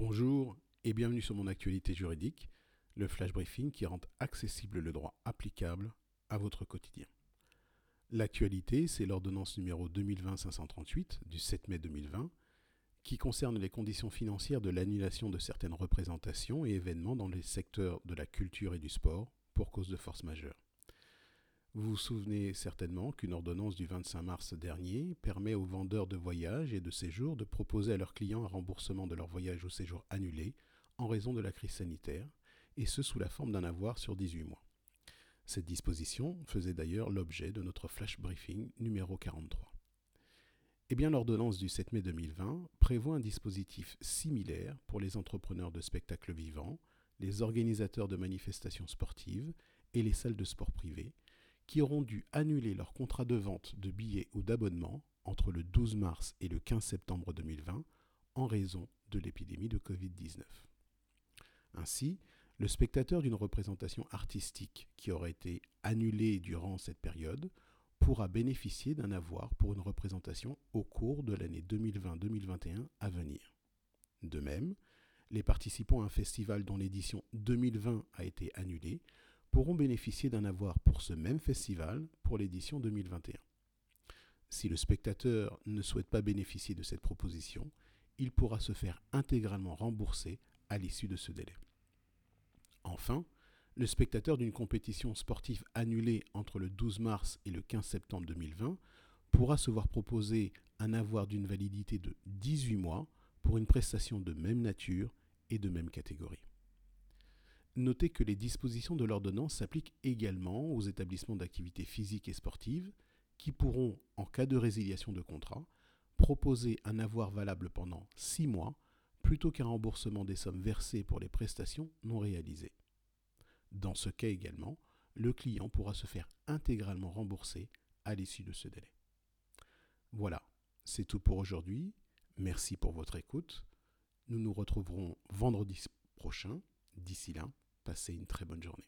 Bonjour et bienvenue sur mon actualité juridique, le flash briefing qui rend accessible le droit applicable à votre quotidien. L'actualité, c'est l'ordonnance numéro 2020-538 du 7 mai 2020 qui concerne les conditions financières de l'annulation de certaines représentations et événements dans les secteurs de la culture et du sport pour cause de force majeure. Vous vous souvenez certainement qu'une ordonnance du 25 mars dernier permet aux vendeurs de voyages et de séjours de proposer à leurs clients un remboursement de leur voyage ou séjour annulé en raison de la crise sanitaire, et ce sous la forme d'un avoir sur 18 mois. Cette disposition faisait d'ailleurs l'objet de notre flash briefing numéro 43. Eh bien, l'ordonnance du 7 mai 2020 prévoit un dispositif similaire pour les entrepreneurs de spectacles vivants, les organisateurs de manifestations sportives et les salles de sport privées, qui auront dû annuler leur contrat de vente de billets ou d'abonnements entre le 12 mars et le 15 septembre 2020 en raison de l'épidémie de Covid-19. Ainsi, le spectateur d'une représentation artistique qui aurait été annulée durant cette période pourra bénéficier d'un avoir pour une représentation au cours de l'année 2020-2021 à venir. De même, les participants à un festival dont l'édition 2020 a été annulée pourront bénéficier d'un avoir pour ce même festival pour l'édition 2021. Si le spectateur ne souhaite pas bénéficier de cette proposition, il pourra se faire intégralement rembourser à l'issue de ce délai. Enfin, le spectateur d'une compétition sportive annulée entre le 12 mars et le 15 septembre 2020 pourra se voir proposer un avoir d'une validité de 18 mois pour une prestation de même nature et de même catégorie. Notez que les dispositions de l'ordonnance s'appliquent également aux établissements d'activité physique et sportive qui pourront, en cas de résiliation de contrat, proposer un avoir valable pendant 6 mois plutôt qu'un remboursement des sommes versées pour les prestations non réalisées. Dans ce cas également, le client pourra se faire intégralement rembourser à l'issue de ce délai. Voilà, c'est tout pour aujourd'hui. Merci pour votre écoute. Nous nous retrouverons vendredi prochain. D'ici là, Passez une très bonne journée.